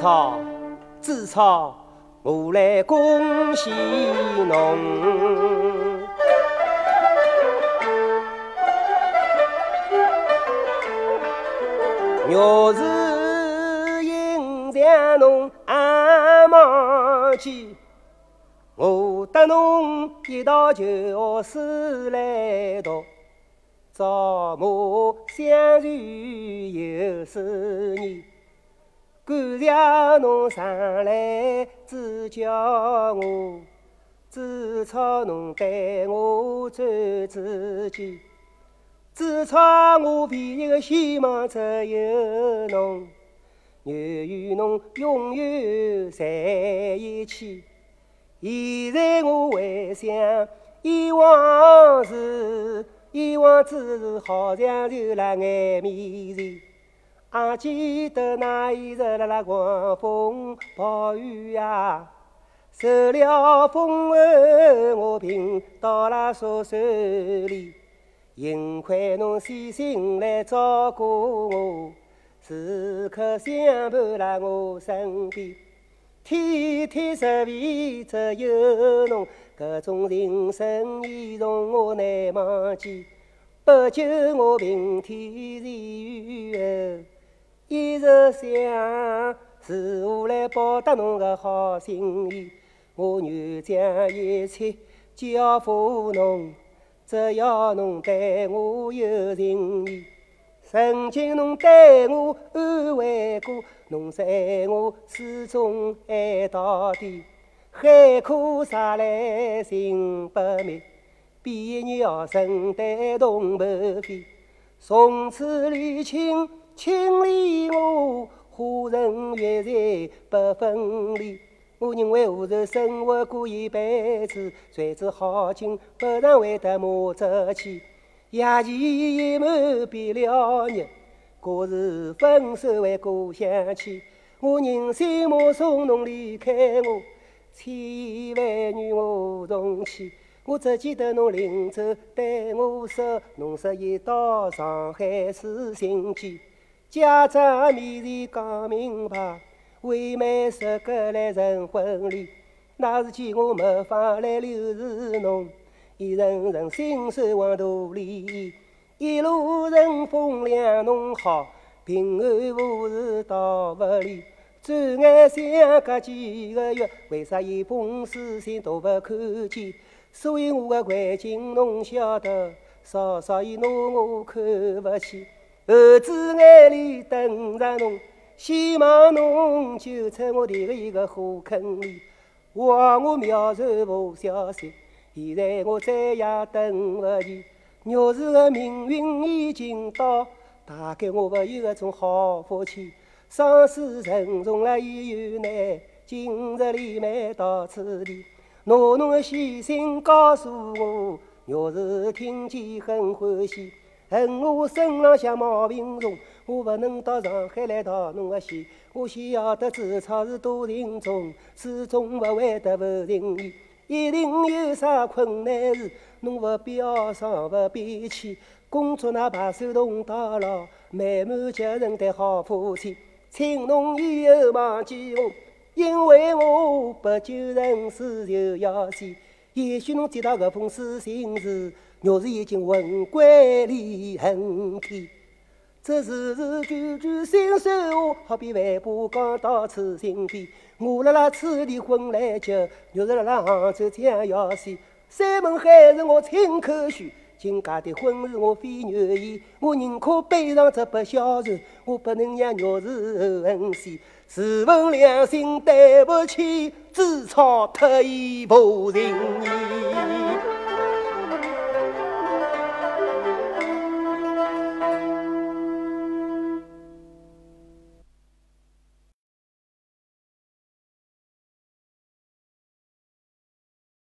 草，子草，我来恭喜侬。若是印象侬阿忘记，我得侬一道旧诗来读。朝暮相随有思念，感谢侬常来指教我，指操侬对我最知己。只差我唯一的希望只有侬，愿与侬永远在一起。现在我回想以往事，以往只是好像就辣眼面前。还记得那一日辣辣狂风暴雨呀，受了风寒我病倒了宿舍里。幸亏侬细心来照顾我，时刻相伴辣我身边，天天十味只有侬，搿种情深意重我难忘记。不久我明天痊愈后，一直想如何来报答侬个好心意，我愿将一切交付侬。只要侬对我有情意，曾经侬对我安慰过，侬是爱我始终爱到底。海枯石烂心不灭，变鸟成对同白飞。从此离情千里我，花人月在不分离。我认为何愁生活过一辈子，谁知好景不长会得马泽去。夜前已满别了日，可是分手还故乡去。我人心目送侬离开我，千言万语我同去。我只记得侬临走对我说，侬说一到上海市心机，家长面前讲明白。为媒十个来成婚礼，那时起我没法来留住侬，一人人心酸往肚里，一路顺风两侬好，平安无事到屋里。转眼相隔几个月，为啥一封书信都不看见？所以我的环境侬晓得，稍稍一拿我看不起，儿子眼里等着侬。希望侬救出我这个一个火坑里，还我苗传无消息。现在我再也等不及，若是个命运已经到，大概我不有个种好福气。丧事沉重了也有难，今日里没到此地，拿侬的细心告诉我，若是听见很欢喜。恨我身浪向毛病重，我不能到上海来讨侬的喜。我先要得志超是多情种，始终不会得不情意。一定有啥困难事，侬不必懊丧，不必气。工作那把手动到老，美满结成对好夫妻。请侬以后忘记我，因为我不救人死就要死。也许侬接到搿封书信时。若是已经魂归离恨天，这字字句句心酸话，好比万把讲到此心边。我辣辣此地混来久，若是辣辣杭州将要死。山盟海誓我亲口许，今家的婚事我非愿意。我宁可背上这八小时，我不能让若是恨死。自问良心对不起，只差特意不情义。